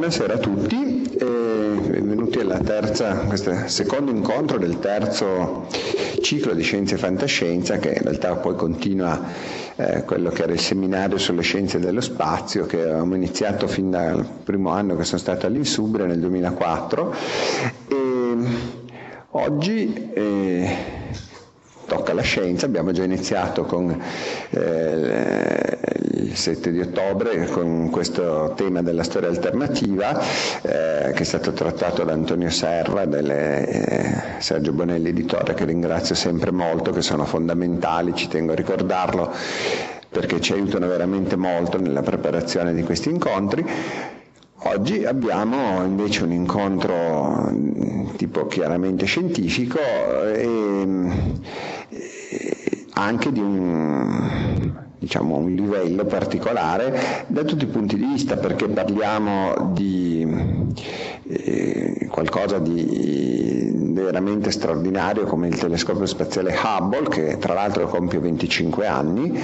Buonasera a tutti e benvenuti al secondo incontro del terzo ciclo di Scienze e Fantascienza che in realtà poi continua eh, quello che era il seminario sulle scienze dello spazio che avevamo iniziato fin dal primo anno che sono stato all'Insubre nel 2004 e oggi eh, tocca la scienza, abbiamo già iniziato con eh, il 7 di ottobre con questo tema della storia alternativa eh, che è stato trattato da Antonio Serra e eh, Sergio Bonelli editore che ringrazio sempre molto, che sono fondamentali, ci tengo a ricordarlo perché ci aiutano veramente molto nella preparazione di questi incontri. Oggi abbiamo invece un incontro mm, tipo chiaramente scientifico e, e anche di un diciamo, un livello particolare da tutti i punti di vista perché parliamo di eh, qualcosa di veramente straordinario come il telescopio spaziale Hubble che tra l'altro compie 25 anni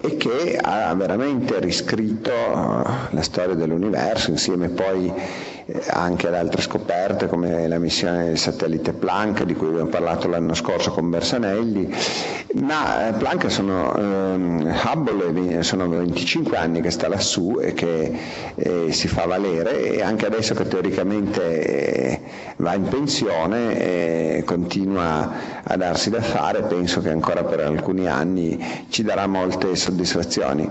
e che ha veramente riscritto eh, la storia dell'universo insieme poi anche ad altre scoperte come la missione del satellite Planck di cui abbiamo parlato l'anno scorso con Bersanelli, ma eh, Planck sono, ehm, Hubble sono 25 anni che sta lassù e che eh, si fa valere e anche adesso che teoricamente eh, va in pensione eh, continua a darsi da fare, penso che ancora per alcuni anni ci darà molte soddisfazioni.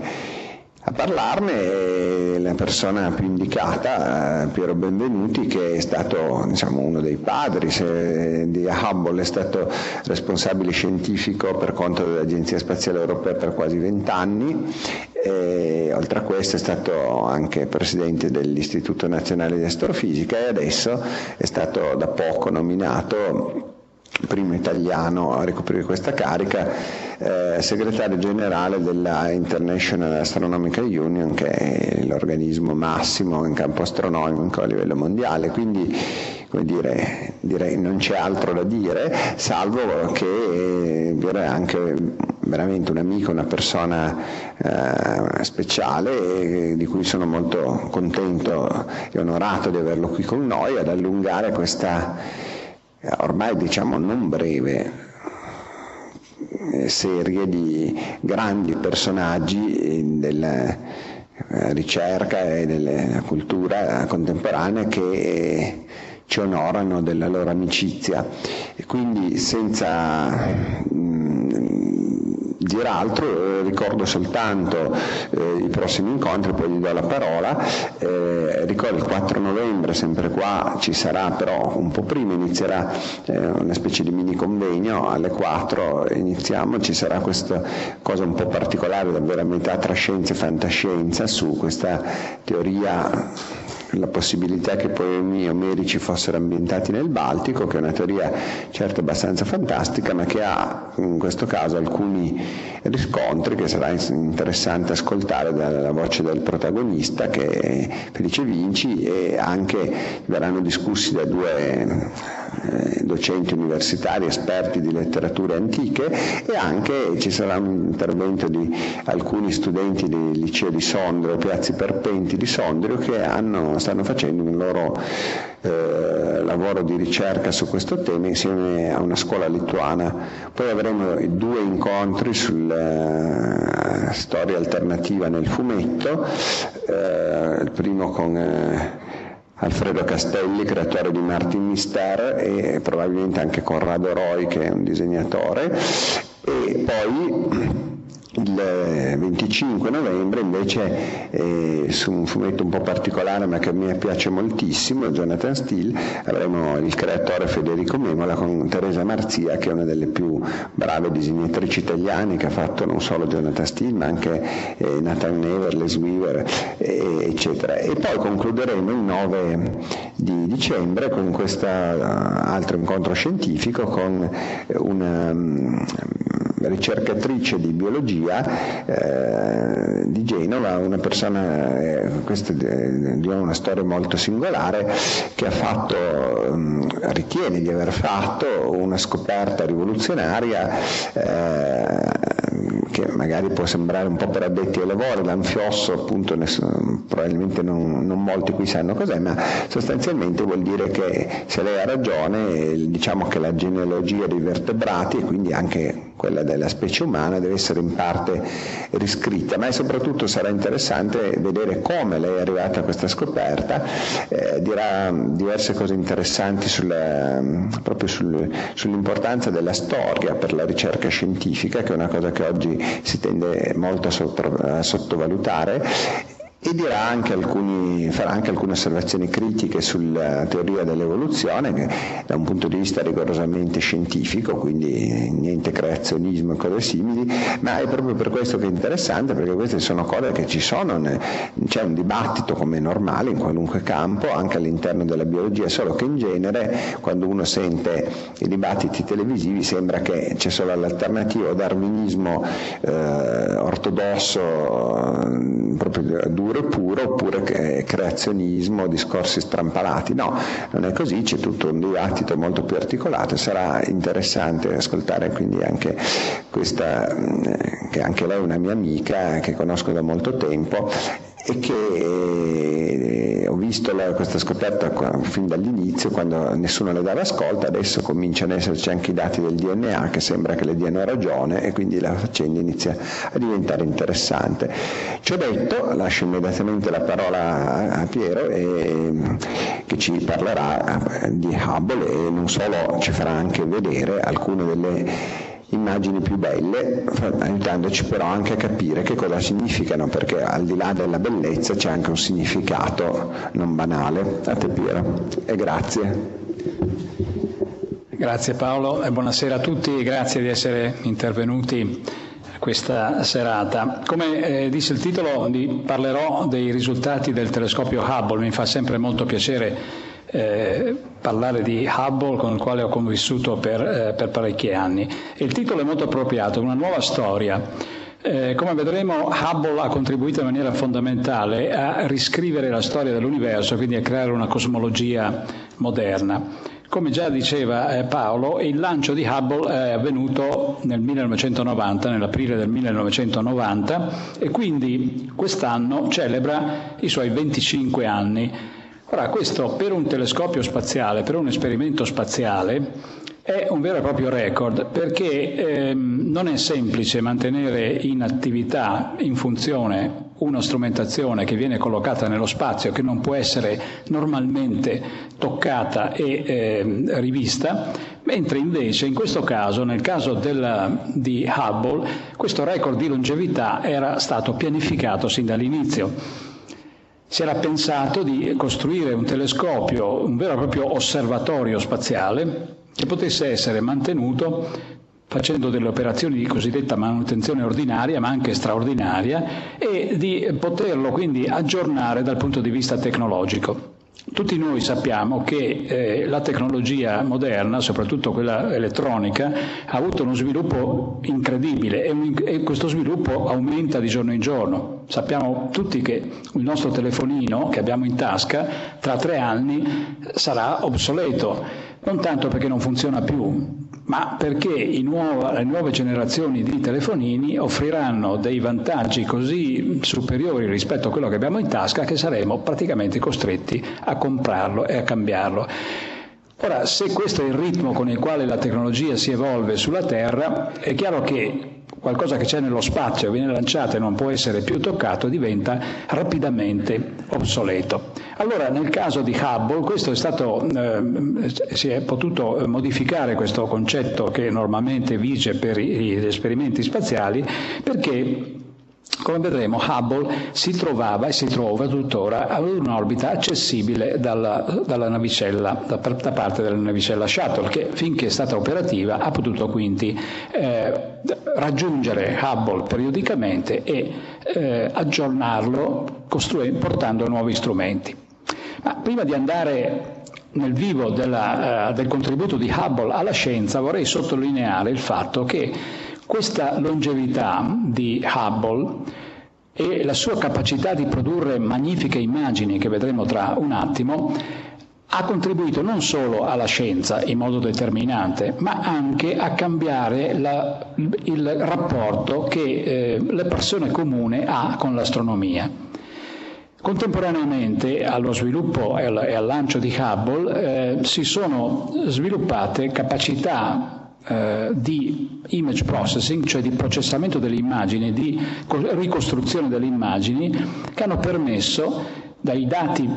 A parlarne la persona più indicata, eh, Piero Benvenuti, che è stato diciamo, uno dei padri di Hubble, è stato responsabile scientifico per conto dell'Agenzia Spaziale Europea per quasi vent'anni, oltre a questo è stato anche presidente dell'Istituto Nazionale di Astrofisica e adesso è stato da poco nominato primo italiano a ricoprire questa carica, eh, segretario generale della International Astronomical Union, che è l'organismo massimo in campo astronomico a livello mondiale. Quindi, come dire, direi non c'è altro da dire, salvo che eh, è anche veramente un amico, una persona eh, speciale di cui sono molto contento e onorato di averlo qui con noi ad allungare questa ormai diciamo non breve eh, serie di grandi personaggi eh, della eh, ricerca e della cultura contemporanea che ci onorano della loro amicizia. E quindi senza dire altro, eh, ricordo soltanto eh, i prossimi incontri, poi gli do la parola, eh, ricordo il 4 novembre, sempre qua ci sarà però un po' prima, inizierà eh, una specie di mini convegno, alle 4 iniziamo, ci sarà questa cosa un po' particolare, davvero a metà tra scienza e fantascienza, su questa teoria la possibilità che poemi omerici fossero ambientati nel Baltico, che è una teoria certo abbastanza fantastica, ma che ha in questo caso alcuni riscontri che sarà interessante ascoltare dalla voce del protagonista, che è Felice Vinci, e anche verranno discussi da due eh, docenti universitari, esperti di letterature antiche e anche ci sarà un intervento di alcuni studenti del liceo di Sondrio, Piazzi Perpenti di Sondrio, che hanno, stanno facendo un loro eh, lavoro di ricerca su questo tema insieme a una scuola lituana. Poi avremo due incontri sulla eh, storia alternativa nel fumetto, eh, il primo con eh, Alfredo Castelli, creatore di Martin Mister e probabilmente anche Corrado Roy che è un disegnatore. E poi il 25 novembre invece eh, su un fumetto un po' particolare ma che a me piace moltissimo, Jonathan Steele, avremo il creatore Federico Memola con Teresa Marzia che è una delle più brave disegnatrici italiane che ha fatto non solo Jonathan Steele ma anche eh, Nathan Never, Les Weaver eh, eccetera. E poi concluderemo il 9 di dicembre con questo uh, altro incontro scientifico con una um, ricercatrice di biologia eh, di Genova, una persona, eh, questa è una storia molto singolare, che ha fatto, um, ritiene di aver fatto una scoperta rivoluzionaria eh, che magari può sembrare un po' per addetti ai lavori, l'anfiosso appunto nessuno, probabilmente non, non, molti qui sanno cos'è, ma sostanzialmente vuol dire che se lei ha ragione diciamo che la genealogia dei vertebrati e quindi anche quella della specie umana deve essere in parte riscritta, ma soprattutto sarà interessante vedere come lei è arrivata a questa scoperta, eh, dirà diverse cose interessanti sulla, proprio sul, sull'importanza della storia per la ricerca scientifica, che è una cosa che oggi si tende molto a, sotto, a sottovalutare e dirà anche alcuni, farà anche alcune osservazioni critiche sulla teoria dell'evoluzione che da un punto di vista rigorosamente scientifico, quindi niente creazionismo e cose simili, ma è proprio per questo che è interessante perché queste sono cose che ci sono, c'è un dibattito come è normale in qualunque campo, anche all'interno della biologia, solo che in genere quando uno sente i dibattiti televisivi sembra che c'è solo l'alternativa darwinismo eh, ortodosso proprio duro puro e puro oppure creazionismo, discorsi strampalati. No, non è così, c'è tutto un dibattito molto più articolato sarà interessante ascoltare quindi anche questa, che anche lei è una mia amica che conosco da molto tempo e che eh, ho visto la, questa scoperta fin dall'inizio quando nessuno le dava ascolto, adesso cominciano ad esserci anche i dati del DNA che sembra che le diano ragione e quindi la faccenda inizia a diventare interessante. Ci ho detto, lascio immediatamente la parola a Piero e, che ci parlerà di Hubble e non solo ci farà anche vedere alcune delle immagini più belle, aiutandoci però anche a capire che cosa significano, perché al di là della bellezza c'è anche un significato non banale. A te Piero e grazie. Grazie Paolo e buonasera a tutti, grazie di essere intervenuti questa serata. Come eh, disse il titolo, parlerò dei risultati del telescopio Hubble, mi fa sempre molto piacere eh, parlare di Hubble con il quale ho convissuto per, eh, per parecchi anni. Il titolo è molto appropriato, una nuova storia. Eh, come vedremo, Hubble ha contribuito in maniera fondamentale a riscrivere la storia dell'universo, quindi a creare una cosmologia moderna. Come già diceva eh, Paolo, il lancio di Hubble è avvenuto nel 1990, nell'aprile del 1990, e quindi quest'anno celebra i suoi 25 anni. Ora, questo per un telescopio spaziale, per un esperimento spaziale, è un vero e proprio record perché ehm, non è semplice mantenere in attività, in funzione, una strumentazione che viene collocata nello spazio, che non può essere normalmente toccata e eh, rivista, mentre invece in questo caso, nel caso della, di Hubble, questo record di longevità era stato pianificato sin dall'inizio. Si era pensato di costruire un telescopio, un vero e proprio osservatorio spaziale, che potesse essere mantenuto facendo delle operazioni di cosiddetta manutenzione ordinaria ma anche straordinaria e di poterlo quindi aggiornare dal punto di vista tecnologico. Tutti noi sappiamo che eh, la tecnologia moderna, soprattutto quella elettronica, ha avuto uno sviluppo incredibile e, un, e, questo sviluppo aumenta di giorno in giorno. Sappiamo tutti che il nostro telefonino che abbiamo in tasca tra tre anni sarà obsoleto, non tanto perché non funziona più, ma perché nuova, le nuove generazioni di telefonini offriranno dei vantaggi così superiori rispetto a quello che abbiamo in tasca che saremo praticamente costretti a comprarlo e a cambiarlo. Ora, se questo è il ritmo con il quale la tecnologia si evolve sulla Terra, è chiaro che qualcosa che c'è nello spazio viene lanciato e non può essere più toccato diventa rapidamente obsoleto. Allora nel caso di Hubble stato, eh, si è potuto modificare questo concetto che normalmente vige per gli esperimenti spaziali perché come vedremo, Hubble si trovava e si trova tuttora ad un'orbita accessibile dalla, dalla navicella, da, da, parte della navicella Shuttle, che finché è stata operativa ha potuto quindi eh, raggiungere Hubble periodicamente e eh, aggiornarlo portando nuovi strumenti. Ma prima di andare nel vivo della, uh, del contributo di Hubble alla scienza vorrei sottolineare il fatto che questa longevità di Hubble e la sua capacità di produrre magnifiche immagini che vedremo tra un attimo ha contribuito non solo alla scienza in modo determinante, ma anche a cambiare la, il rapporto che eh, la persona comune ha con l'astronomia. Contemporaneamente allo sviluppo e al, lancio di Hubble eh, si sono sviluppate capacità eh, di image processing, cioè di processamento delle immagini, di ricostruzione delle immagini, che hanno permesso dai dati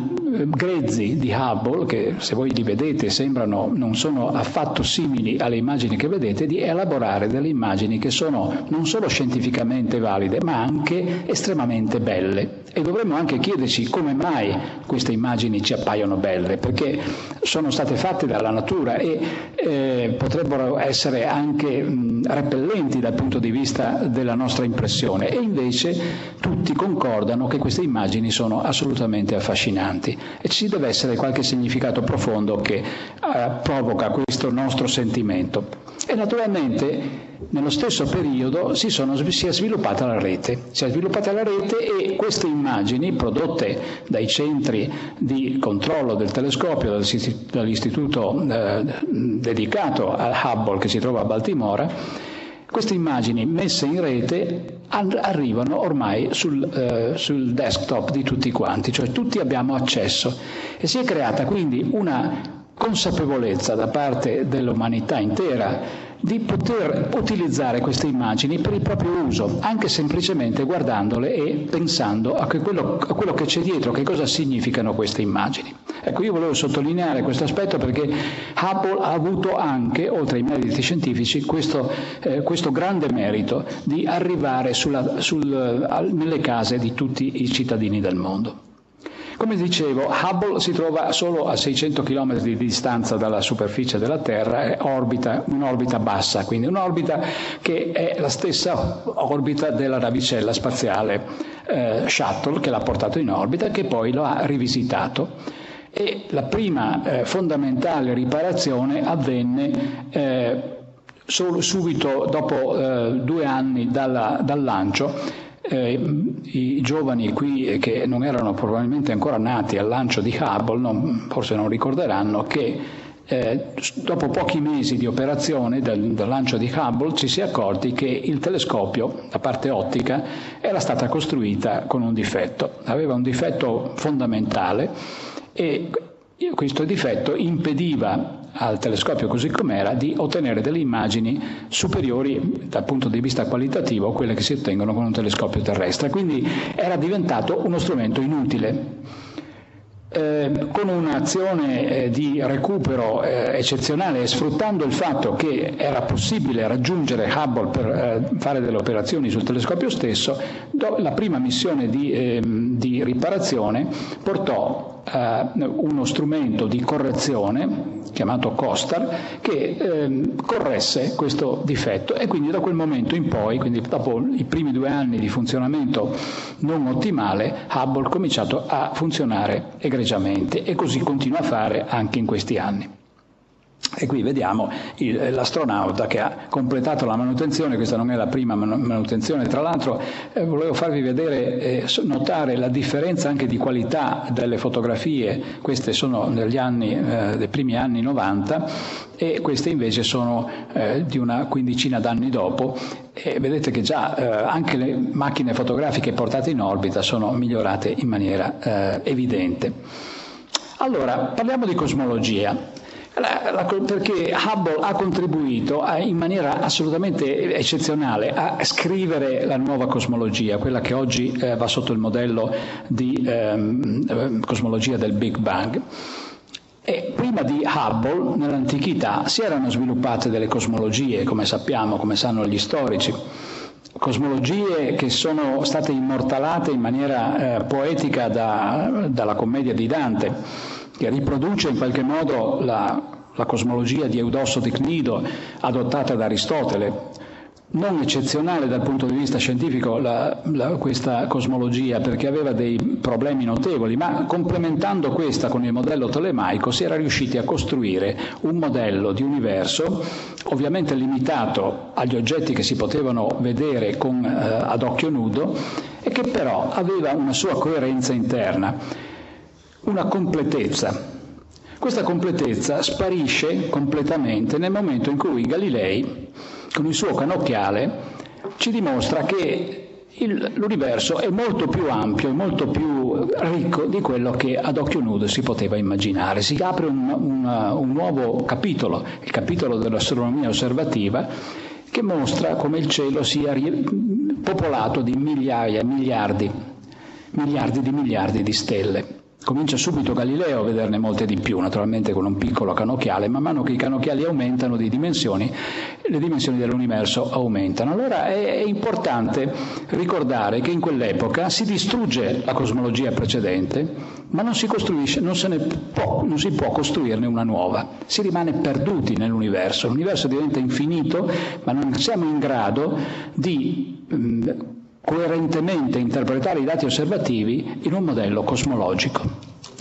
grezzi di Hubble, che se voi li vedete sembrano, non sono affatto simili alle immagini che vedete, di elaborare delle immagini che sono non solo scientificamente valide, ma anche estremamente belle. E dovremmo anche chiederci come mai queste immagini ci appaiono belle, perché sono state fatte dalla natura e eh, potrebbero essere anche mh, repellenti dal punto di vista della nostra impressione. E invece tutti concordano che queste immagini sono assolutamente affascinanti ci deve essere qualche significato profondo che eh, provoca questo nostro sentimento. E naturalmente nello stesso periodo si, sono, si, è sviluppata la rete, si è sviluppata la rete e queste immagini prodotte dai centri di controllo del telescopio dall'istituto eh, dedicato al Hubble che si trova a Baltimora, queste immagini messe in rete arrivano ormai sul, eh, sul, desktop di tutti quanti, cioè tutti abbiamo accesso. E si è creata quindi una consapevolezza da parte dell'umanità intera di poter utilizzare queste immagini per il proprio uso, anche semplicemente guardandole e pensando a quello, a quello che c'è dietro, che cosa significano queste immagini. Ecco, io volevo sottolineare questo aspetto perché Hubble ha avuto anche, oltre ai meriti scientifici, questo, eh, questo grande merito di arrivare sulla, sul, nelle case di tutti i cittadini del mondo. Come dicevo, Hubble si trova solo a 600 km di distanza dalla superficie della Terra, è orbita, un'orbita bassa, quindi un'orbita che è la stessa orbita della navicella spaziale eh, Shuttle che l'ha portato in orbita e che poi lo ha rivisitato. E la prima eh, fondamentale riparazione avvenne eh, solo subito dopo eh, due anni dalla, dal lancio eh, i giovani qui che non erano probabilmente ancora nati al lancio di Hubble, non, forse non ricorderanno che eh, dopo pochi mesi di operazione del, del, lancio di Hubble ci si è accorti che il telescopio, la parte ottica, era stata costruita con un difetto, aveva un difetto fondamentale e questo difetto impediva al telescopio così com'era di ottenere delle immagini superiori dal punto di vista qualitativo a quelle che si ottengono con un telescopio terrestre, quindi era diventato uno strumento inutile. Eh, con un'azione eh, di recupero eh, eccezionale e sfruttando il fatto che era possibile raggiungere Hubble per eh, fare delle operazioni sul telescopio stesso, do, la prima missione di, ehm, di riparazione portò eh, uno strumento di correzione chiamato COSTAR che ehm, corresse questo difetto e quindi da quel momento in poi, quindi dopo i primi due anni di funzionamento non ottimale, Hubble ha cominciato a funzionare egregiamente e così continua a fare anche in questi anni. E qui vediamo il, l'astronauta che ha completato la manutenzione, questa non è la prima manutenzione, tra l'altro eh, volevo farvi vedere, eh, notare la differenza anche di qualità delle fotografie, queste sono degli anni, eh, dei primi anni 90 e queste invece sono eh, di una quindicina d'anni dopo e vedete che già eh, anche le macchine fotografiche portate in orbita sono migliorate in maniera eh, evidente. Allora, parliamo di cosmologia. La, la, perché Hubble ha contribuito a, in maniera assolutamente eccezionale a scrivere la nuova cosmologia, quella che oggi eh, va sotto il modello di ehm, eh, cosmologia del Big Bang. E prima di Hubble, nell'antichità, si erano sviluppate delle cosmologie, come sappiamo, come sanno gli storici cosmologie che sono state immortalate in maniera eh, poetica da, dalla commedia di Dante che riproduce in qualche modo la, la cosmologia di Eudosso di Cnido adottata da Aristotele. Non eccezionale dal punto di vista scientifico la, la, questa cosmologia perché aveva dei problemi notevoli, ma complementando questa con il modello tolemaico si era riusciti a costruire un modello di universo ovviamente limitato agli oggetti che si potevano vedere con, eh, ad occhio nudo e che però aveva una sua coerenza interna una completezza. Questa completezza sparisce completamente nel momento in cui Galilei, con il suo canocchiale, ci dimostra che il, l'universo è molto più ampio molto più ricco di quello che ad occhio nudo si poteva immaginare. Si apre un, un, un nuovo capitolo, il capitolo dell'astronomia osservativa, che mostra come il cielo sia popolato di migliaia, miliardi, miliardi di miliardi di stelle. Comincia subito Galileo a vederne molte di più, naturalmente con un piccolo canocchiale, man mano che i canocchiali aumentano di dimensioni, le dimensioni dell'universo aumentano. Allora è, importante ricordare che in quell'epoca si distrugge la cosmologia precedente, ma non si costruisce, non, può, non si può costruirne una nuova, si rimane perduti nell'universo, l'universo diventa infinito, ma non siamo in grado di mm, coerentemente interpretare i dati osservativi in un modello cosmologico.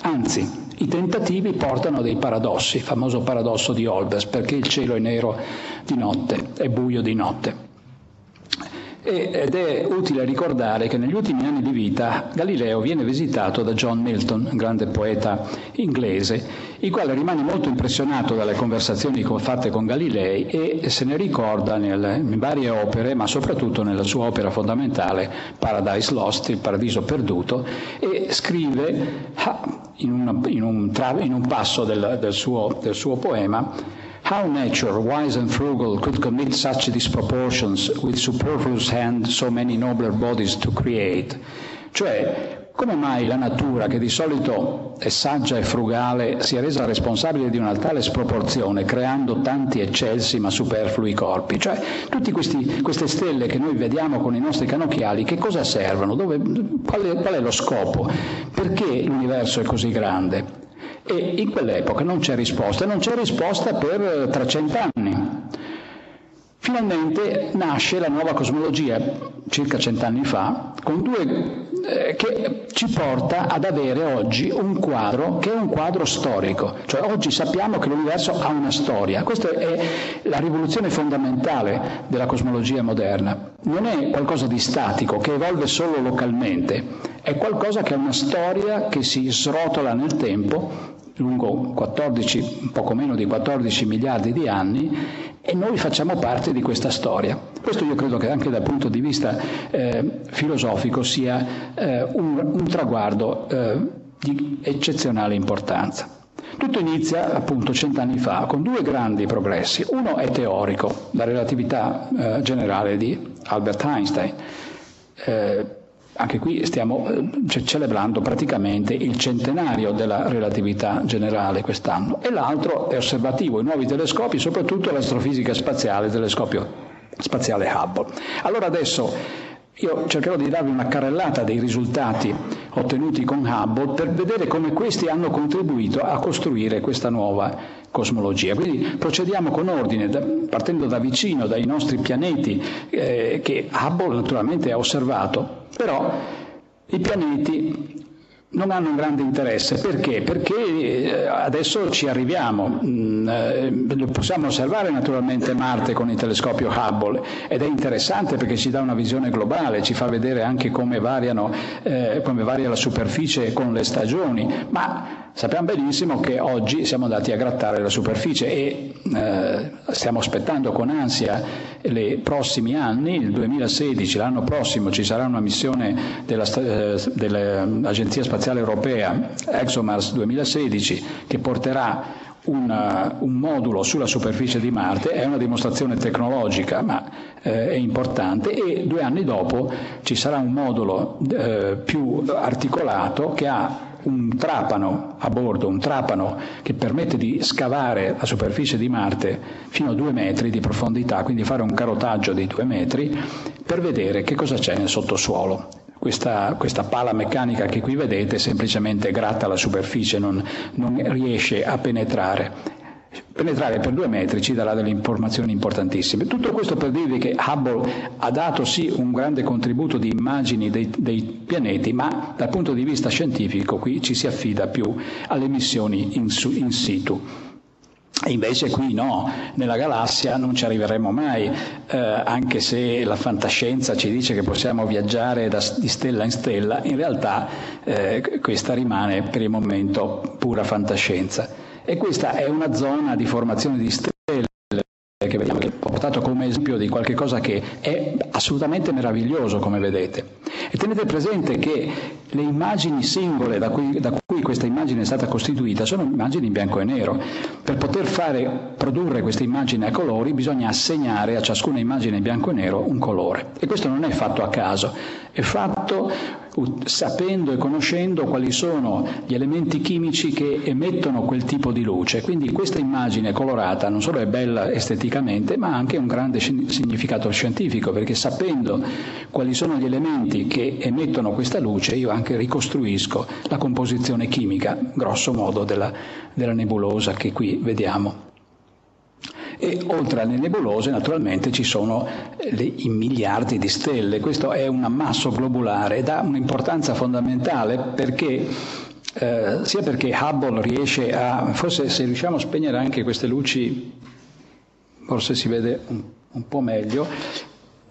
Anzi, i tentativi portano a dei paradossi, il famoso paradosso di Olbers, perché il cielo è nero di notte, è buio di notte ed è utile ricordare che negli ultimi anni di vita Galileo viene visitato da John Milton, un grande poeta inglese, il quale rimane molto impressionato dalle conversazioni fatte con Galilei e se ne ricorda nelle, in varie opere, ma soprattutto nella sua opera fondamentale Paradise Lost, il paradiso perduto, e scrive in, una, in, un, in un, passo del, del, suo, del suo poema How nature, wise and frugal, could commit such disproportions with superfluous hand so many nobler bodies to create? Cioè, come mai la natura, che di solito è saggia e frugale, si è resa responsabile di una tale sproporzione, creando tanti eccelsi ma superflui corpi? Cioè, tutte queste stelle che noi vediamo con i nostri canocchiali, che cosa servono? Dove, qual, è, qual è lo scopo? Perché l'universo è così grande? E in quell'epoca non c'è risposta, non c'è risposta per 300 anni. Finalmente nasce la nuova cosmologia, circa cent'anni fa, due, eh, che ci porta ad avere oggi un quadro che è un quadro storico, cioè oggi sappiamo che l'universo ha una storia, questa è la rivoluzione fondamentale della cosmologia moderna, non è qualcosa di statico che evolve solo localmente, è qualcosa che ha una storia che si srotola nel tempo lungo 14, un poco meno di 14 miliardi di anni e noi facciamo parte di questa storia. Questo io credo che anche dal punto di vista eh, filosofico sia eh, un, un, traguardo eh, di eccezionale importanza. Tutto inizia appunto cent'anni fa con due grandi progressi. Uno è teorico, la relatività eh, generale di Albert Einstein eh, anche qui stiamo eh, celebrando praticamente il centenario della relatività generale quest'anno e l'altro è osservativo, i nuovi telescopi, soprattutto l'astrofisica spaziale, il telescopio spaziale Hubble. Allora adesso io cercherò di darvi una carrellata dei risultati ottenuti con Hubble per vedere come questi hanno contribuito a costruire questa nuova cosmologia. Quindi procediamo con ordine, partendo da vicino, dai nostri pianeti eh, che Hubble naturalmente ha osservato, però i pianeti non hanno un grande interesse. Perché? Perché eh, adesso ci arriviamo, mm, eh, possiamo osservare naturalmente Marte con il telescopio Hubble ed è interessante perché ci dà una visione globale, ci fa vedere anche come, variano, eh, come varia la superficie con le stagioni, ma Sappiamo benissimo che oggi siamo andati a grattare la superficie e eh, stiamo aspettando con ansia i prossimi anni, il 2016, l'anno prossimo ci sarà una missione della, eh, dell'Agenzia Spaziale Europea, ExoMars 2016, che porterà una, un modulo sulla superficie di Marte, è una dimostrazione tecnologica ma eh, è importante. E due anni dopo ci sarà un modulo eh, più articolato che ha un trapano a bordo, un trapano che permette di scavare la superficie di Marte fino a due metri di profondità, quindi fare un carotaggio di due metri per vedere che cosa c'è nel sottosuolo. Questa, questa pala meccanica che qui vedete semplicemente gratta la superficie, non, non riesce a penetrare penetrare per due metri ci darà delle informazioni importantissime. Tutto questo per dirvi che Hubble ha dato sì un grande contributo di immagini dei, dei pianeti, ma dal punto di vista scientifico qui ci si affida più alle missioni in, in situ. Invece qui no, nella galassia non ci arriveremo mai, eh, anche se la fantascienza ci dice che possiamo viaggiare da, di stella in stella, in realtà eh, questa rimane per il momento pura fantascienza. E questa è una zona di formazione di stelle che vediamo che ho portato come esempio di qualcosa che è assolutamente meraviglioso, come vedete. E tenete presente che le immagini singole da cui, da cui questa immagine è stata costituita sono immagini in bianco e nero. Per poter fare, produrre queste immagini a colori bisogna assegnare a ciascuna immagine in bianco e nero un colore. E questo non è fatto a caso, è fatto sapendo e conoscendo quali sono gli elementi chimici che emettono quel tipo di luce. Quindi questa immagine colorata non solo è bella esteticamente, ma ha anche un grande significato scientifico, perché sapendo quali sono gli elementi che emettono questa luce, io anche ricostruisco la composizione chimica, grosso modo, della, della nebulosa che qui vediamo. E oltre alle nebulose naturalmente ci sono le, i miliardi di stelle, questo è un ammasso globulare ed ha un'importanza fondamentale perché eh, sia perché Hubble riesce a, forse se riusciamo a spegnere anche queste luci, forse si vede un, un po' meglio,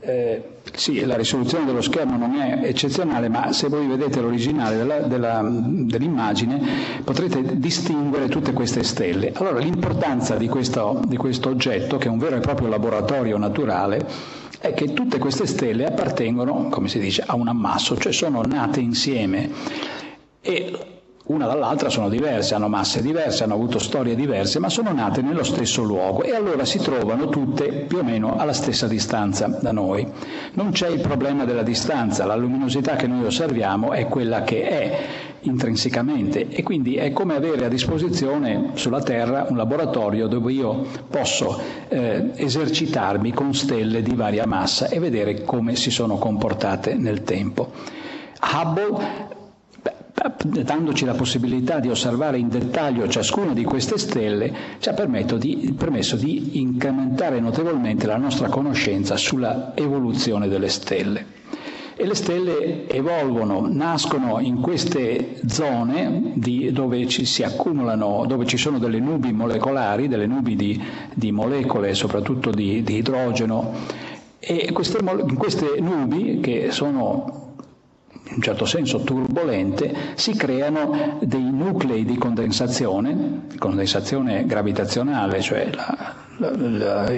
eh, sì, la risoluzione dello schermo non è eccezionale, ma se voi vedete l'originale della, della, dell'immagine potrete distinguere tutte queste stelle. Allora l'importanza di questo, di questo oggetto, che è un vero e proprio laboratorio naturale, è che tutte queste stelle appartengono, come si dice, a un ammasso, cioè sono nate insieme. E una dall'altra sono diverse, hanno masse diverse, hanno avuto storie diverse, ma sono nate nello stesso luogo e allora si trovano tutte più o meno alla stessa distanza da noi. Non c'è il problema della distanza, la luminosità che noi osserviamo è quella che è intrinsecamente e quindi è come avere a disposizione sulla Terra un laboratorio dove io posso eh, esercitarmi con stelle di varia massa e vedere come si sono comportate nel tempo. Hubble dandoci la possibilità di osservare in dettaglio ciascuna di queste stelle, ci ha di, permesso di incrementare notevolmente la nostra conoscenza sulla evoluzione delle stelle. E le stelle evolvono, nascono in queste zone dove ci si accumulano, dove ci sono delle nubi molecolari, delle nubi di, di molecole, soprattutto di, di idrogeno, e queste, queste nubi, che sono in un certo senso turbolente, si creano dei nuclei di condensazione, condensazione gravitazionale, cioè la, la,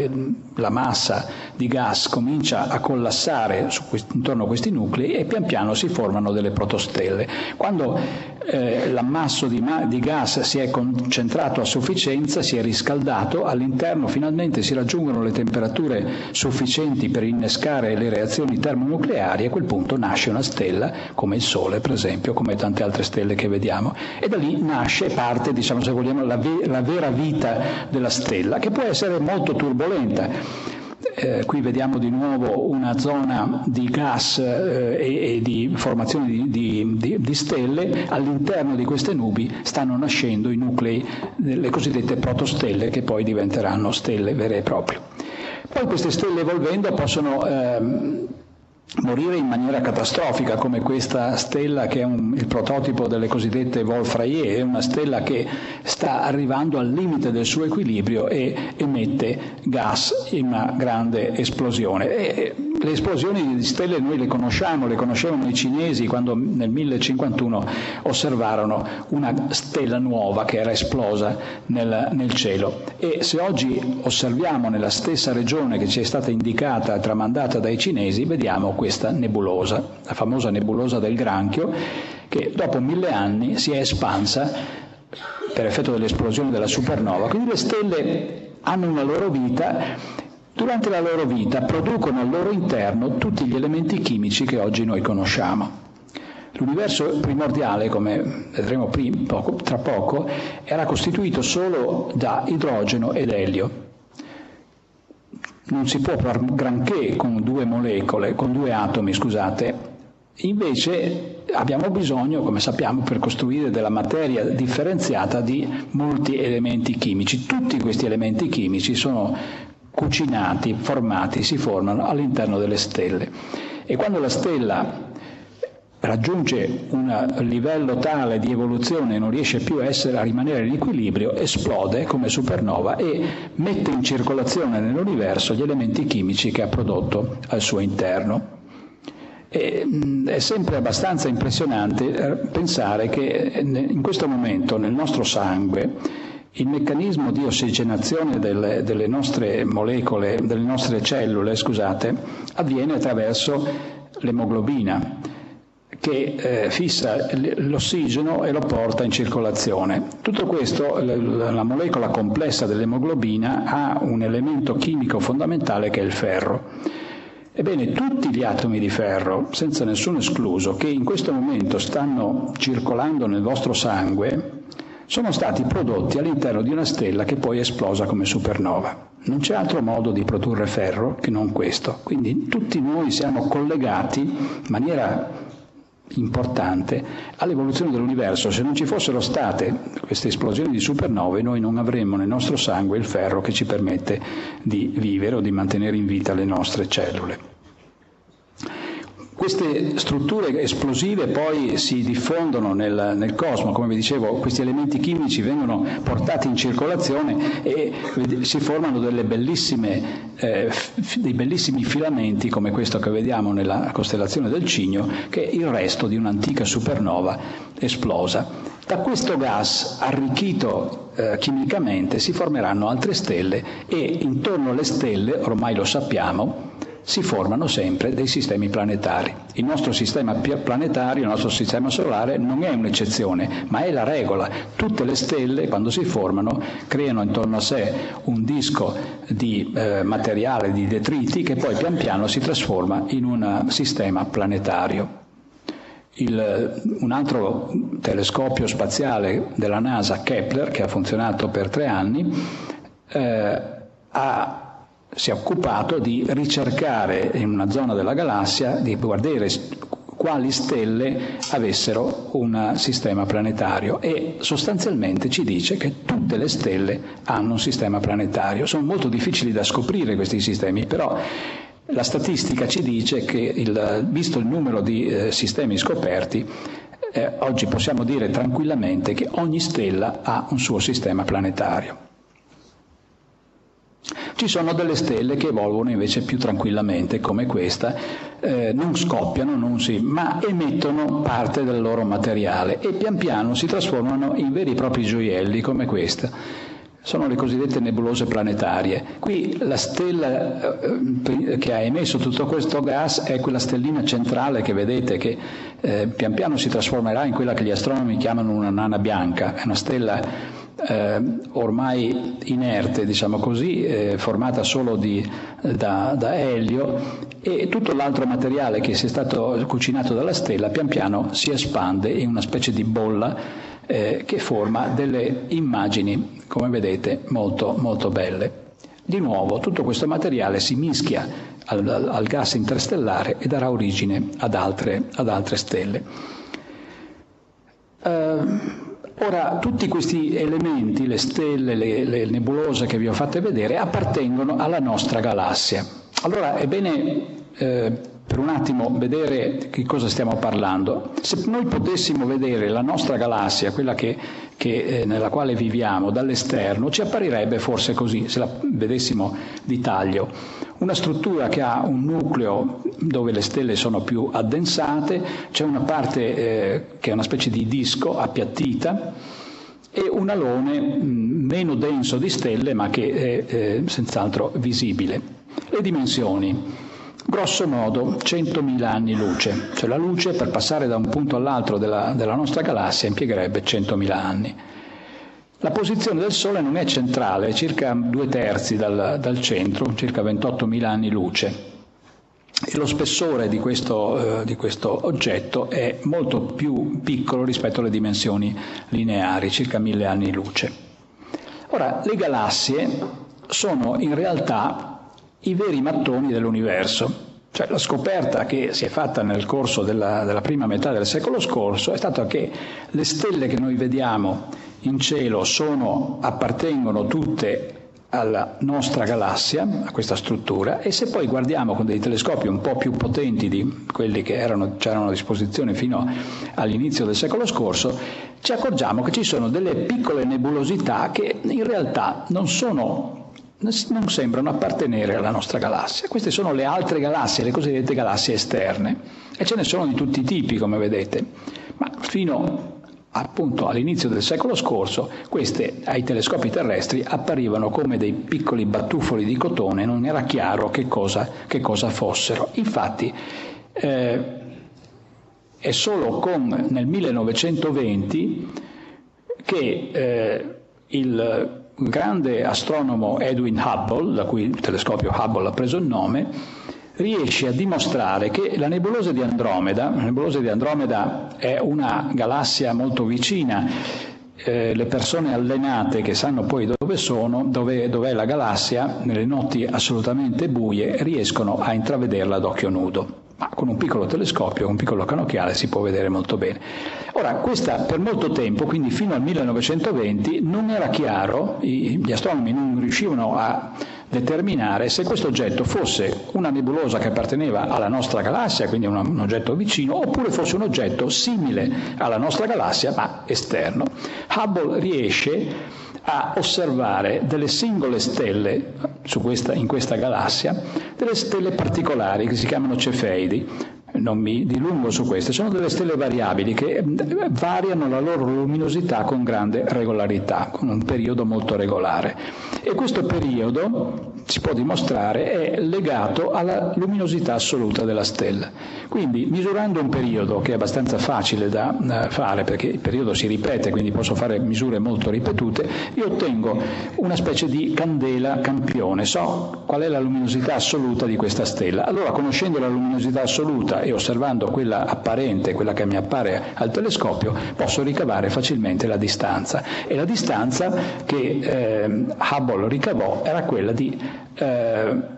la, massa di gas comincia a collassare questi, intorno a questi nuclei e pian piano si formano delle protostelle. Quando eh, l'ammasso di, di, gas si è concentrato a sufficienza, si è riscaldato, all'interno finalmente si raggiungono le temperature sufficienti per innescare le reazioni termonucleari e a quel punto nasce una stella come il Sole, per esempio, come tante altre stelle che vediamo. E da lì nasce parte, diciamo se vogliamo, la, ve- la vera vita della stella, che può essere molto turbolenta eh, qui vediamo di nuovo una zona di gas eh, e, e, di formazione di, di, di, di, stelle, all'interno di queste nubi stanno nascendo i nuclei delle cosiddette protostelle che poi diventeranno stelle vere e proprie. Poi queste stelle evolvendo possono ehm, morire in maniera catastrofica come questa stella che è un, il prototipo delle cosiddette Wolf-Rayet, è una stella che sta arrivando al limite del suo equilibrio e emette gas in una grande esplosione. E, le esplosioni di stelle noi le conosciamo, le conoscevano i cinesi quando nel 1051 osservarono una stella nuova che era esplosa nel, nel cielo. E se oggi osserviamo nella stessa regione che ci è stata indicata e tramandata dai cinesi, vediamo questa nebulosa, la famosa nebulosa del granchio, che dopo mille anni si è espansa per effetto dell'esplosione della supernova. Quindi le stelle hanno una loro vita durante la loro vita producono al loro interno tutti gli elementi chimici che oggi noi conosciamo. L'universo primordiale, come vedremo poco, tra poco, era costituito solo da idrogeno ed elio. Non si può far granché con due molecole, con due atomi, scusate. Invece abbiamo bisogno, come sappiamo, per costruire della materia differenziata di molti elementi chimici. Tutti questi elementi chimici sono cucinati, formati, si formano all'interno delle stelle. E quando la stella raggiunge un livello tale di evoluzione e non riesce più a, essere, a, rimanere in equilibrio, esplode come supernova e mette in circolazione nell'universo gli elementi chimici che ha prodotto al suo interno. E, è sempre abbastanza impressionante eh, pensare che in questo momento nel nostro sangue il meccanismo di ossigenazione delle, delle nostre molecole, delle nostre cellule, scusate, avviene attraverso l'emoglobina che eh, fissa l'ossigeno e lo porta in circolazione. Tutto questo, la, la molecola complessa dell'emoglobina ha un elemento chimico fondamentale che è il ferro. Ebbene, tutti gli atomi di ferro, senza nessuno escluso, che in questo momento stanno circolando nel vostro sangue, sono stati prodotti all'interno di una stella che poi è esplosa come supernova. Non c'è altro modo di produrre ferro che non questo. Quindi tutti noi siamo collegati in maniera importante all'evoluzione dell'universo. Se non ci fossero state queste esplosioni di supernove, noi non avremmo nel nostro sangue il ferro che ci permette di vivere o di mantenere in vita le nostre cellule. Queste strutture esplosive poi si diffondono nel, nel, cosmo, come vi dicevo, questi elementi chimici vengono portati in circolazione e si formano eh, dei bellissimi filamenti come questo che vediamo nella costellazione del Cigno, che è il resto di un'antica supernova esplosa. Da questo gas arricchito eh, chimicamente si formeranno altre stelle e intorno alle stelle, ormai lo sappiamo, si formano sempre dei sistemi planetari. Il nostro sistema planetario, il nostro sistema solare non è un'eccezione, ma è la regola. Tutte le stelle, quando si formano, creano intorno a sé un disco di eh, materiale, di detriti, che poi pian piano si trasforma in un sistema planetario. Il, un altro telescopio spaziale della NASA, Kepler, che ha funzionato per tre anni, eh, ha si è occupato di ricercare in una zona della galassia, di guardare quali stelle avessero un sistema planetario e sostanzialmente ci dice che tutte le stelle hanno un sistema planetario. Sono molto difficili da scoprire questi sistemi, però la statistica ci dice che, il, visto il numero di eh, sistemi scoperti, eh, oggi possiamo dire tranquillamente che ogni stella ha un suo sistema planetario. Ci sono delle stelle che evolvono invece più tranquillamente, come questa, eh, non scoppiano, non si, ma emettono parte del loro materiale e pian piano si trasformano in veri e propri gioielli come questa sono le cosiddette nebulose planetarie. Qui la stella eh, che ha emesso tutto questo gas è quella stellina centrale che vedete che eh, pian piano si trasformerà in quella che gli astronomi chiamano una nana bianca, è una stella eh, ormai inerte, diciamo così, eh, formata solo di, da, da, elio e tutto l'altro materiale che si è stato cucinato dalla stella pian piano si espande in una specie di bolla eh, che forma delle immagini, come vedete, molto, molto belle. Di nuovo, tutto questo materiale si mischia al, al gas interstellare e darà origine ad altre, ad altre stelle. Uh, Ora, tutti questi elementi, le stelle, le, le, nebulose che vi ho fatte vedere, appartengono alla nostra galassia. Allora è bene eh, per un attimo vedere di cosa stiamo parlando. Se noi potessimo vedere la nostra galassia, quella che, che, eh, nella quale viviamo, dall'esterno, ci apparirebbe forse così, se la vedessimo di taglio. Una struttura che ha un nucleo dove le stelle sono più addensate, c'è una parte eh, che è una specie di disco appiattita e un alone mm, meno denso di stelle ma che è eh, senz'altro visibile. Le dimensioni. Grosso modo 100.000 anni luce, cioè la luce per passare da un punto all'altro della, della nostra galassia impiegherebbe 100.000 anni. La posizione del Sole non è centrale, è circa due terzi dal, dal centro, circa 28.000 anni luce. E lo spessore di questo, eh, di questo, oggetto è molto più piccolo rispetto alle dimensioni lineari, circa 1000 anni luce. Ora, le galassie sono in realtà i veri mattoni dell'universo. Cioè, la scoperta che si è fatta nel corso della, della prima metà del secolo scorso è stata che le stelle che noi vediamo in cielo sono, appartengono tutte alla nostra galassia, a questa struttura, e se poi guardiamo con dei telescopi un po' più potenti di quelli che erano, c'erano a disposizione fino all'inizio del secolo scorso, ci accorgiamo che ci sono delle piccole nebulosità che in realtà non sono non sembrano appartenere alla nostra galassia. Queste sono le altre galassie, le cosiddette galassie esterne, e ce ne sono di tutti i tipi, come vedete. Ma fino appunto all'inizio del secolo scorso, queste ai telescopi terrestri apparivano come dei piccoli battufoli di cotone, non era chiaro che cosa, che cosa fossero. Infatti, eh, è solo con, nel 1920 che eh, il grande astronomo Edwin Hubble, da cui il telescopio Hubble ha preso il nome, riesce a dimostrare che la nebulosa di Andromeda, la nebulosa di Andromeda è una galassia molto vicina, eh, le persone allenate che sanno poi dove sono, dove, dov'è la galassia, nelle notti assolutamente buie, riescono a intravederla ad occhio nudo ma con un piccolo telescopio, un piccolo canocchiale si può vedere molto bene. Ora, questa per molto tempo, quindi fino al 1920, non era chiaro, gli astronomi non riuscivano a determinare se questo oggetto fosse una nebulosa che apparteneva alla nostra galassia, quindi un, un oggetto vicino, oppure fosse un oggetto simile alla nostra galassia, ma esterno. Hubble riesce a osservare delle singole stelle questa, in questa galassia, delle stelle particolari che si chiamano cefeidi. Non mi dilungo su queste, sono delle stelle variabili che variano la loro luminosità con grande regolarità, con un periodo molto regolare. E questo periodo si può dimostrare è legato alla luminosità assoluta della stella. Quindi misurando un periodo che è abbastanza facile da fare perché il periodo si ripete, quindi posso fare misure molto ripetute, io ottengo una specie di candela campione, so qual è la luminosità assoluta di questa stella. Allora conoscendo la luminosità assoluta e osservando quella apparente, quella che mi appare al telescopio, posso ricavare facilmente la distanza. E la distanza che eh, Hubble ricavò era quella di eh,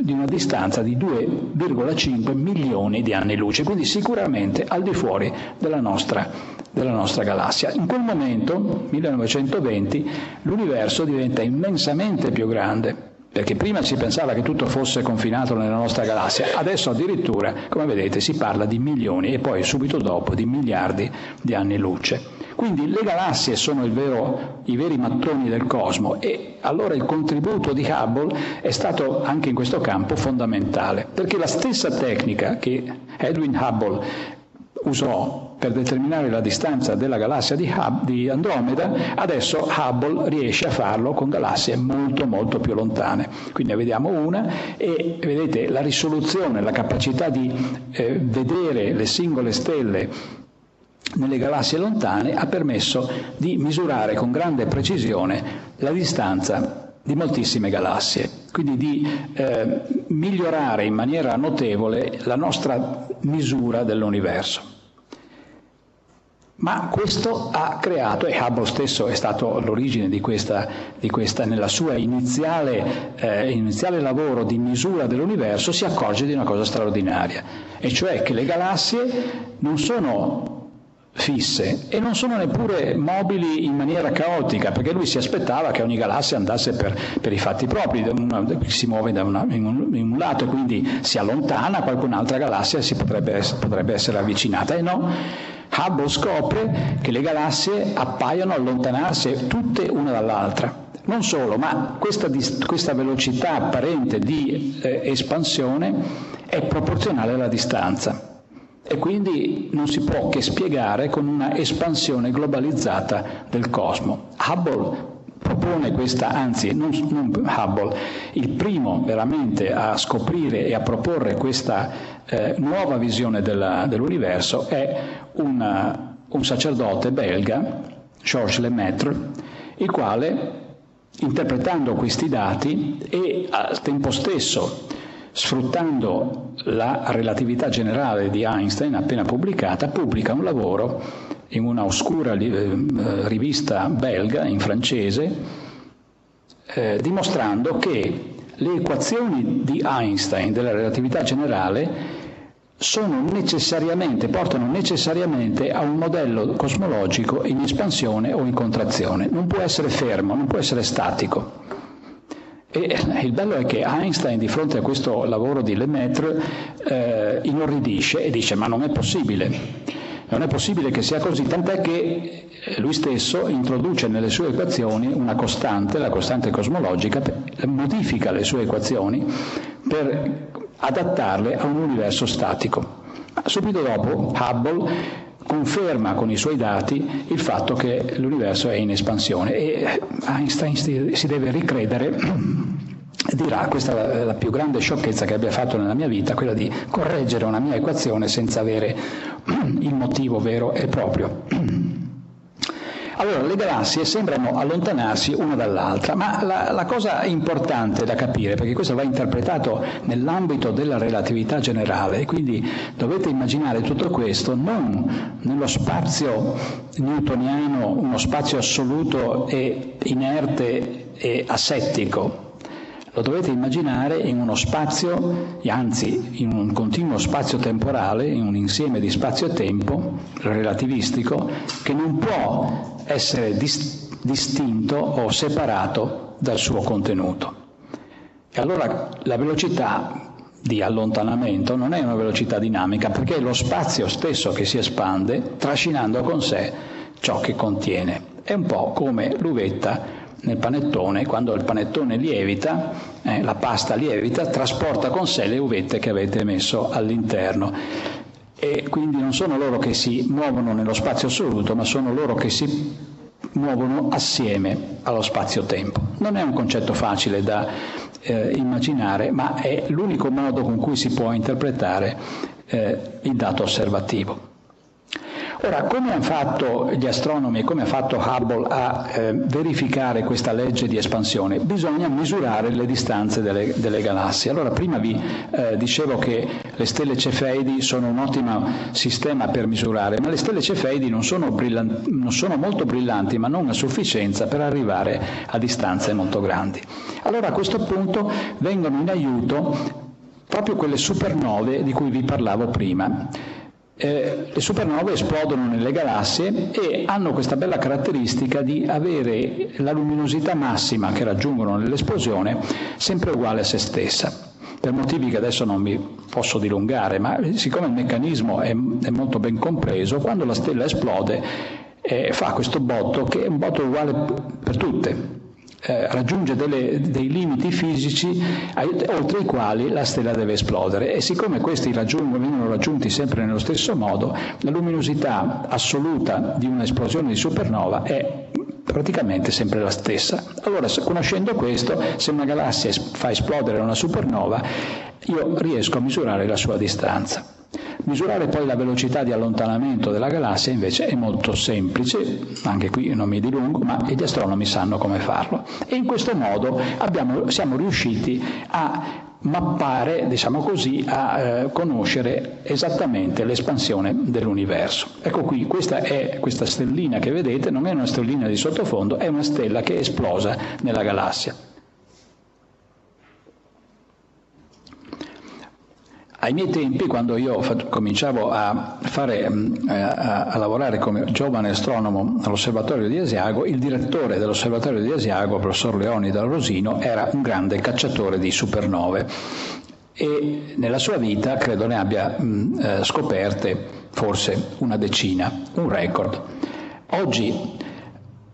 di una distanza di 2,5 milioni di anni luce, quindi sicuramente al di fuori della nostra, della nostra galassia. In quel momento, 1920, l'universo diventa immensamente più grande perché prima si pensava che tutto fosse confinato nella nostra galassia, adesso addirittura, come vedete, si parla di milioni e poi subito dopo di miliardi di anni luce. Quindi le galassie sono vero, i veri mattoni del cosmo e allora il contributo di Hubble è stato anche in questo campo fondamentale, perché la stessa tecnica che Edwin Hubble usò per determinare la distanza della galassia di, Hub, di, Andromeda, adesso Hubble riesce a farlo con galassie molto molto più lontane. Quindi ne vediamo una e vedete la risoluzione, la capacità di eh, vedere le singole stelle nelle galassie lontane ha permesso di misurare con grande precisione la distanza di moltissime galassie, quindi di eh, migliorare in maniera notevole la nostra misura dell'universo. Ma questo ha creato, e Hubble stesso è stato l'origine di questa, di questa nella sua iniziale, eh, iniziale lavoro di misura dell'universo, si accorge di una cosa straordinaria, e cioè che le galassie non sono fisse e non sono neppure mobili in maniera caotica, perché lui si aspettava che ogni galassia andasse per, per i fatti propri, una, si muove una, in, un, in, un, lato e quindi si allontana, qualcun'altra galassia si potrebbe, potrebbe essere avvicinata. E no, Hubble scopre che le galassie appaiono allontanarsi tutte una dall'altra. Non solo, ma questa, questa velocità apparente di eh, espansione è proporzionale alla distanza e quindi non si può che spiegare con una espansione globalizzata del cosmo. Hubble propone questa, anzi non, non, Hubble, il primo veramente a scoprire e a proporre questa eh, nuova visione della, dell'universo è una, un sacerdote belga, Georges Lemaitre, il quale, interpretando questi dati e al tempo stesso sfruttando la relatività generale di Einstein appena pubblicata, pubblica un lavoro in una oscura eh, rivista belga in francese, eh, dimostrando che le equazioni di Einstein della relatività generale necessariamente, portano necessariamente a un modello cosmologico in espansione o in contrazione. Non può essere fermo, non può essere statico. E il bello è che Einstein di fronte a questo lavoro di Lemaitre eh, inorridisce e dice ma non è possibile, non è possibile che sia così, tant'è che lui stesso introduce nelle sue equazioni una costante, la costante cosmologica, modifica le sue equazioni per adattarle a un universo statico. Subito dopo Hubble conferma con i suoi dati il fatto che l'universo è in espansione e Einstein si deve ricredere dirà questa è la più grande sciocchezza che abbia fatto nella mia vita, quella di correggere una mia equazione senza avere il motivo vero e proprio. Allora, le galassie sembrano allontanarsi una dall'altra, ma la, la, cosa importante da capire, perché questo va interpretato nell'ambito della relatività generale, quindi dovete immaginare tutto questo non nello spazio newtoniano, uno spazio assoluto e inerte e asettico, lo dovete immaginare in uno spazio, anzi in un continuo spazio temporale, in un insieme di spazio-tempo relativistico che non può essere dis- distinto o separato dal suo contenuto. E allora la velocità di allontanamento non è una velocità dinamica perché è lo spazio stesso che si espande trascinando con sé ciò che contiene. È un po' come l'uvetta nel panettone, quando il panettone lievita, eh, la pasta lievita, trasporta con sé le uvette che avete messo all'interno. E quindi non sono loro che si muovono nello spazio assoluto, ma sono loro che si muovono assieme allo spazio-tempo. Non è un concetto facile da eh, immaginare, ma è l'unico modo con cui si può interpretare eh, il dato osservativo. Ora, come hanno fatto gli astronomi e come ha fatto Hubble a eh, verificare questa legge di espansione? Bisogna misurare le distanze delle, delle galassie. Allora, prima vi eh, dicevo che le stelle cefeidi sono un ottimo sistema per misurare, ma le stelle cefeidi non sono, brillanti, non sono molto brillanti, ma non a sufficienza per arrivare a distanze molto grandi. Allora, a questo punto vengono in aiuto proprio quelle supernove di cui vi parlavo prima eh, le supernove esplodono nelle galassie e hanno questa bella caratteristica di avere la luminosità massima che raggiungono nell'esplosione sempre uguale a se stessa. Per motivi che adesso non mi posso dilungare, ma siccome il meccanismo è, è molto ben compreso, quando la stella esplode eh, fa questo botto che è un botto uguale per tutte, eh, raggiunge delle, dei limiti fisici oltre i quali la stella deve esplodere e siccome questi vengono raggiunti sempre nello stesso modo, la luminosità assoluta di un'esplosione di supernova è praticamente sempre la stessa. Allora, conoscendo questo, se una galassia fa esplodere una supernova, io riesco a misurare la sua distanza. Misurare poi la velocità di allontanamento della galassia invece è molto semplice, anche qui non mi dilungo, ma gli astronomi sanno come farlo. E in questo modo abbiamo, siamo riusciti a mappare, diciamo così, a eh, conoscere esattamente l'espansione dell'universo. Ecco qui, questa, è, questa stellina che vedete non è una stellina di sottofondo, è una stella che è esplosa nella galassia. Ai miei tempi, quando io cominciavo a, fare, mm, a, a, lavorare come giovane astronomo all'osservatorio di Asiago, il direttore dell'osservatorio di Asiago, professor Leoni dal Rosino, era un grande cacciatore di supernove e nella sua vita credo ne abbia mm, eh, scoperte forse una decina, un record. Oggi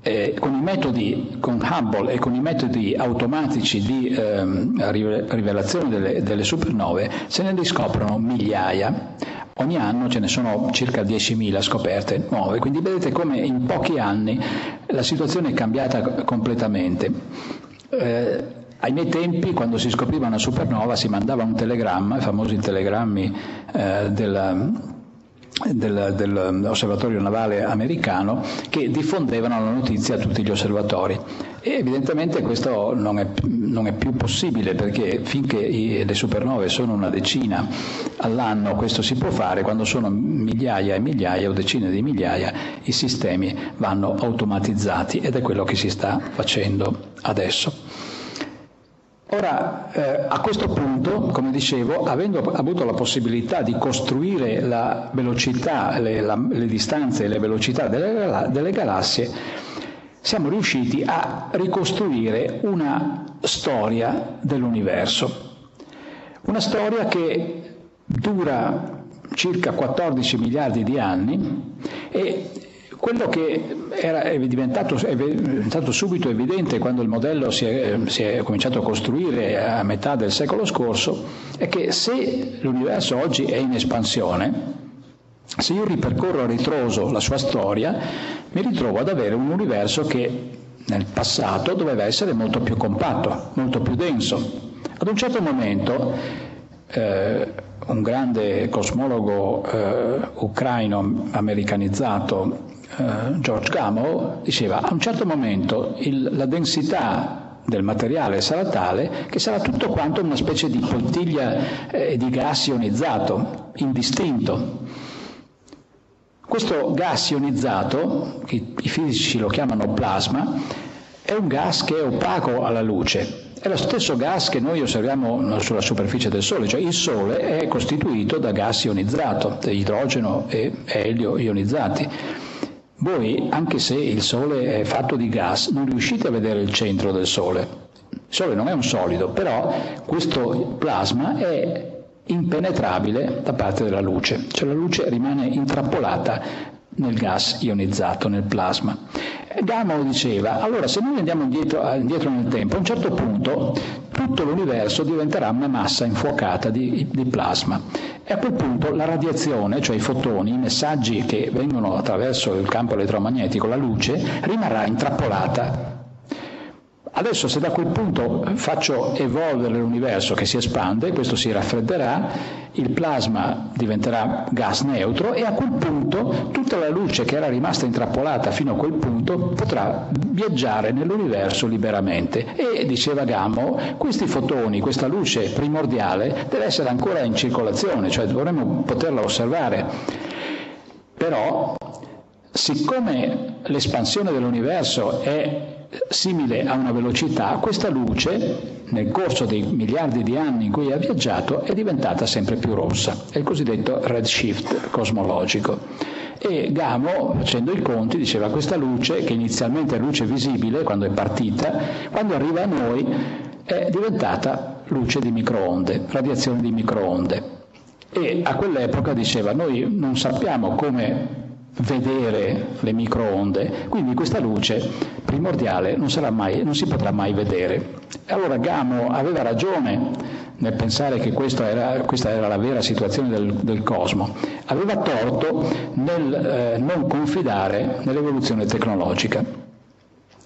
eh, con metodi, con Hubble e con i metodi automatici di ehm, rivelazione delle, delle supernove se ne riscoprono migliaia. Ogni anno ce ne sono circa 10.000 scoperte nuove, quindi vedete come in pochi anni la situazione è cambiata completamente. Eh, ai miei tempi, quando si scopriva una supernova, si mandava un telegramma, i famosi telegrammi eh, della, del, dell'osservatorio navale americano che diffondevano la notizia a tutti gli osservatori. E evidentemente questo non è, non è più possibile perché finché i, le supernove sono una decina all'anno questo si può fare, quando sono migliaia e migliaia o decine di migliaia i sistemi vanno automatizzati ed è quello che si sta facendo adesso. Ora, eh, a questo punto, come dicevo, avendo avuto la possibilità di costruire la velocità, le, la, le distanze e le velocità delle, delle galassie, siamo riusciti a ricostruire una storia dell'universo. Una storia che dura circa 14 miliardi di anni e quello che era, è, diventato, è, diventato, subito evidente quando il modello si è, si è, cominciato a costruire a metà del secolo scorso è che se l'universo oggi è in espansione, se io ripercorro a ritroso la sua storia, mi ritrovo ad avere un universo che nel passato doveva essere molto più compatto, molto più denso. Ad un certo momento eh, un grande cosmologo eh, ucraino americanizzato eh, George Gamow diceva a un certo momento il, la densità del materiale sarà tale che sarà tutto quanto una specie di poltiglia eh, di gas ionizzato, indistinto. Questo gas ionizzato, i, i fisici lo chiamano plasma, è un gas che è opaco alla luce, è lo stesso gas che noi osserviamo sulla superficie del Sole, cioè il Sole è costituito da gas ionizzato, idrogeno e elio ionizzati. Voi, anche se il Sole è fatto di gas, non riuscite a vedere il centro del Sole. Il Sole non è un solido, però questo plasma è impenetrabile da parte della luce, cioè la luce rimane intrappolata nel gas ionizzato, nel plasma. Gamow diceva, allora se noi andiamo indietro, indietro, nel tempo, a un certo punto tutto l'universo diventerà una massa infuocata di, di plasma e a quel punto la radiazione, cioè i fotoni, i messaggi che vengono attraverso il campo elettromagnetico, la luce, rimarrà intrappolata Adesso se da quel punto faccio evolvere l'universo che si espande, questo si raffredderà, il plasma diventerà gas neutro e a quel punto tutta la luce che era rimasta intrappolata fino a quel punto potrà viaggiare nell'universo liberamente. E diceva Gammo, questi fotoni, questa luce primordiale deve essere ancora in circolazione, cioè dovremmo poterla osservare. Però, siccome l'espansione dell'universo è simile a una velocità, questa luce nel corso dei miliardi di anni in cui ha viaggiato è diventata sempre più rossa, è il cosiddetto redshift cosmologico. E Gamo, facendo i conti, diceva questa luce, che inizialmente è luce visibile quando è partita, quando arriva a noi è diventata luce di microonde, radiazione di microonde. E a quell'epoca diceva noi non sappiamo come vedere le microonde, quindi questa luce primordiale non, mai, non si potrà mai vedere. Allora Gamo aveva ragione nel pensare che questa era, questa era la vera situazione del, del, cosmo, aveva torto nel eh, non confidare nell'evoluzione tecnologica.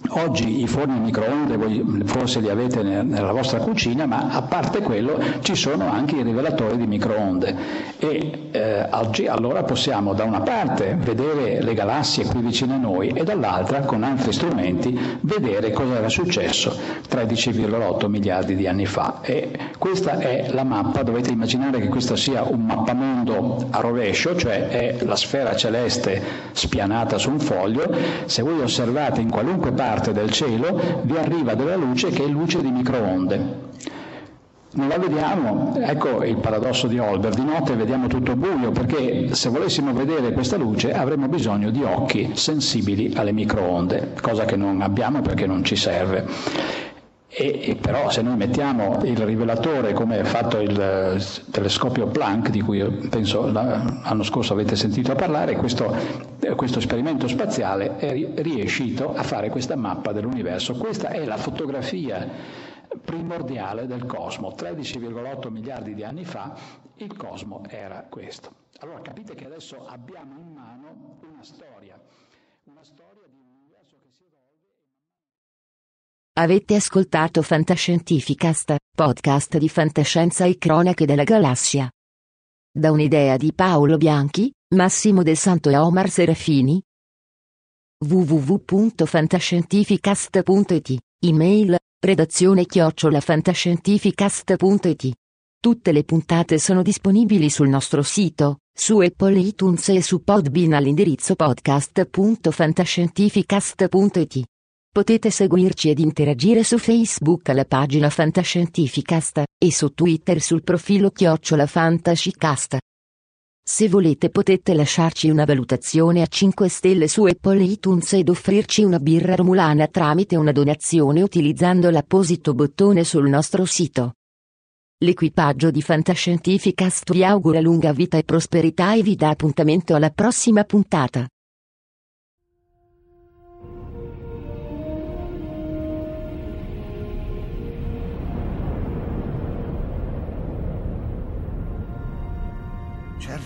Oggi i forni a microonde voi forse li avete nella vostra cucina, ma a parte quello ci sono anche i rivelatori di microonde. E eh, oggi allora possiamo da una parte vedere le galassie qui vicino a noi e dall'altra con altri strumenti vedere cosa era successo 13,8 miliardi di anni fa. E questa è la mappa, dovete immaginare che questo sia un mappamondo a rovescio, cioè è la sfera celeste spianata su un foglio, se voi osservate in qualunque parte parte del cielo vi arriva della luce che è luce di microonde. Non la vediamo, ecco il paradosso di Holber, di notte vediamo tutto buio perché se volessimo vedere questa luce avremmo bisogno di occhi sensibili alle microonde, cosa che non abbiamo perché non ci serve. E, e, però se noi mettiamo il rivelatore come ha fatto il telescopio Planck, di cui penso l'anno scorso avete sentito parlare, questo, questo esperimento spaziale è riuscito a fare questa mappa dell'universo. Questa è la fotografia primordiale del cosmo. 13,8 miliardi di anni fa il cosmo era questo. Allora capite che adesso abbiamo in mano una storia, una storia di Avete ascoltato Fantascientificast, podcast di fantascienza e cronache della galassia. Da un'idea di Paolo Bianchi, Massimo Del Santo e Omar Serafini. www.fantascientificast.it Email, redazione chiocciolafantascientificast.it Tutte le puntate sono disponibili sul nostro sito, su Apple iTunes e su Podbean all'indirizzo podcast.fantascientificast.it Potete seguirci ed interagire su Facebook alla pagina Fantascientificast e su Twitter sul profilo Chiocciola Fantascicast. Se volete potete lasciarci una valutazione a 5 stelle su Apple iTunes ed offrirci una birra romulana tramite una donazione utilizzando l'apposito bottone sul nostro sito. L'equipaggio di Fantascientificast vi augura lunga vita e prosperità e vi dà appuntamento alla prossima puntata.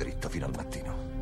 dritto fino al mattino.